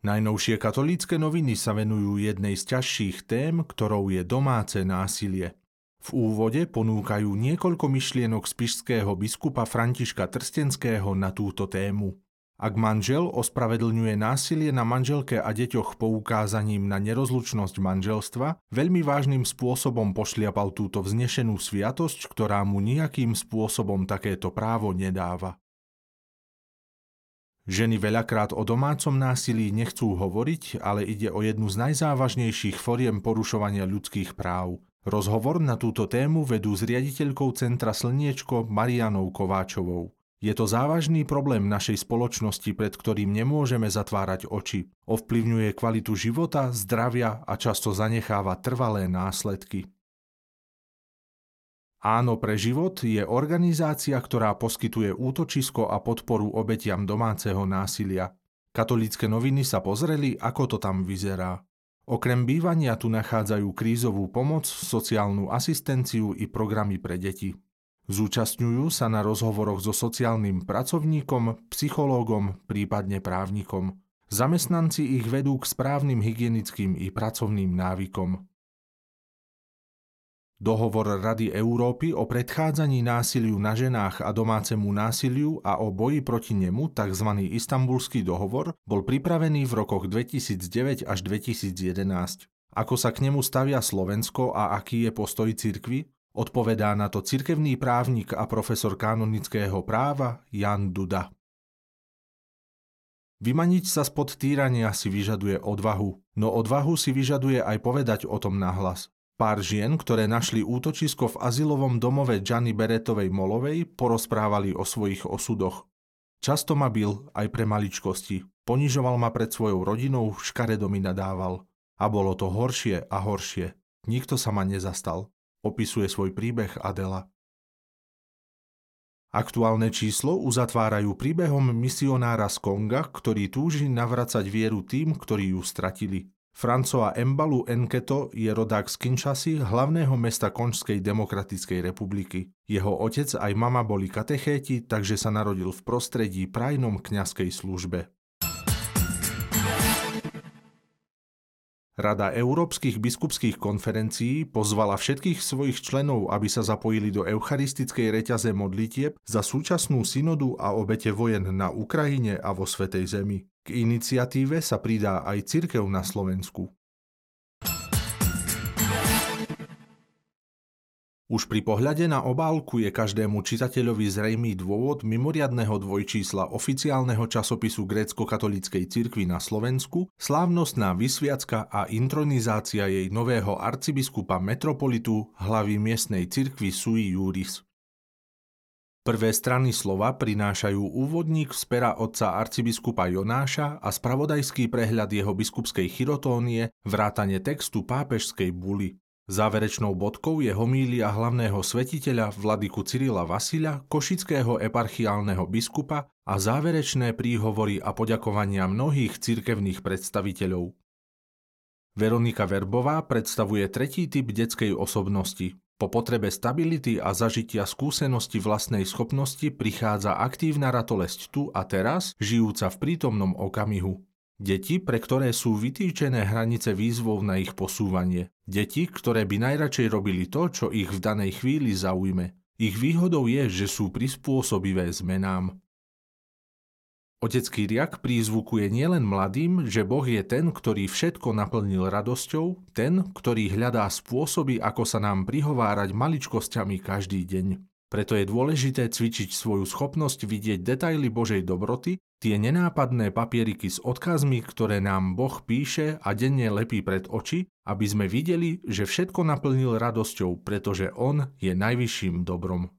Najnovšie katolícke noviny sa venujú jednej z ťažších tém, ktorou je domáce násilie. V úvode ponúkajú niekoľko myšlienok z pišského biskupa Františka Trstenského na túto tému. Ak manžel ospravedlňuje násilie na manželke a deťoch poukázaním na nerozlučnosť manželstva, veľmi vážnym spôsobom pošliapal túto vznešenú sviatosť, ktorá mu nejakým spôsobom takéto právo nedáva. Ženy veľakrát o domácom násilí nechcú hovoriť, ale ide o jednu z najzávažnejších foriem porušovania ľudských práv. Rozhovor na túto tému vedú s riaditeľkou Centra Slniečko Marianou Kováčovou. Je to závažný problém našej spoločnosti, pred ktorým nemôžeme zatvárať oči. Ovplyvňuje kvalitu života, zdravia a často zanecháva trvalé následky. Áno pre život je organizácia, ktorá poskytuje útočisko a podporu obetiam domáceho násilia. Katolícke noviny sa pozreli, ako to tam vyzerá. Okrem bývania tu nachádzajú krízovú pomoc, sociálnu asistenciu i programy pre deti. Zúčastňujú sa na rozhovoroch so sociálnym pracovníkom, psychológom, prípadne právnikom. Zamestnanci ich vedú k správnym hygienickým i pracovným návykom. Dohovor Rady Európy o predchádzaní násiliu na ženách a domácemu násiliu a o boji proti nemu, tzv. Istanbulský dohovor, bol pripravený v rokoch 2009 až 2011. Ako sa k nemu stavia Slovensko a aký je postoj cirkvy? Odpovedá na to cirkevný právnik a profesor kanonického práva Jan Duda. Vymaniť sa spod týrania si vyžaduje odvahu, no odvahu si vyžaduje aj povedať o tom nahlas. Pár žien, ktoré našli útočisko v azylovom domove Gianni Beretovej Molovej, porozprávali o svojich osudoch. Často ma bil aj pre maličkosti. Ponižoval ma pred svojou rodinou, škaredo mi nadával. A bolo to horšie a horšie. Nikto sa ma nezastal. Opisuje svoj príbeh Adela. Aktuálne číslo uzatvárajú príbehom misionára z Konga, ktorý túži navracať vieru tým, ktorí ju stratili. Francois Embalu Enketo je rodák z Kinshasy, hlavného mesta Konžskej demokratickej republiky. Jeho otec aj mama boli katechéti, takže sa narodil v prostredí prajnom kňazskej službe. Rada Európskych biskupských konferencií pozvala všetkých svojich členov, aby sa zapojili do eucharistickej reťaze modlitieb za súčasnú synodu a obete vojen na Ukrajine a vo Svetej Zemi. K iniciatíve sa pridá aj cirkev na Slovensku. Už pri pohľade na obálku je každému čitateľovi zrejmý dôvod mimoriadného dvojčísla oficiálneho časopisu grécko-katolíckej cirkvi na Slovensku, slávnostná vysviacka a intronizácia jej nového arcibiskupa metropolitu hlavy miestnej cirkvi Sui Juris. Prvé strany slova prinášajú úvodník z pera otca arcibiskupa Jonáša a spravodajský prehľad jeho biskupskej chirotónie, vrátane textu pápežskej buly. Záverečnou bodkou je homília hlavného svetiteľa vladyku Cyrila Vasila, košického eparchiálneho biskupa a záverečné príhovory a poďakovania mnohých cirkevných predstaviteľov. Veronika Verbová predstavuje tretí typ detskej osobnosti. Po potrebe stability a zažitia skúsenosti vlastnej schopnosti prichádza aktívna ratolesť tu a teraz, žijúca v prítomnom okamihu. Deti, pre ktoré sú vytýčené hranice výzvov na ich posúvanie. Deti, ktoré by najradšej robili to, čo ich v danej chvíli zaujme. Ich výhodou je, že sú prispôsobivé zmenám. Otecký riak prízvukuje nielen mladým, že Boh je ten, ktorý všetko naplnil radosťou, ten, ktorý hľadá spôsoby, ako sa nám prihovárať maličkosťami každý deň. Preto je dôležité cvičiť svoju schopnosť vidieť detaily Božej dobroty, tie nenápadné papieriky s odkazmi, ktoré nám Boh píše a denne lepí pred oči, aby sme videli, že všetko naplnil radosťou, pretože On je najvyšším dobrom.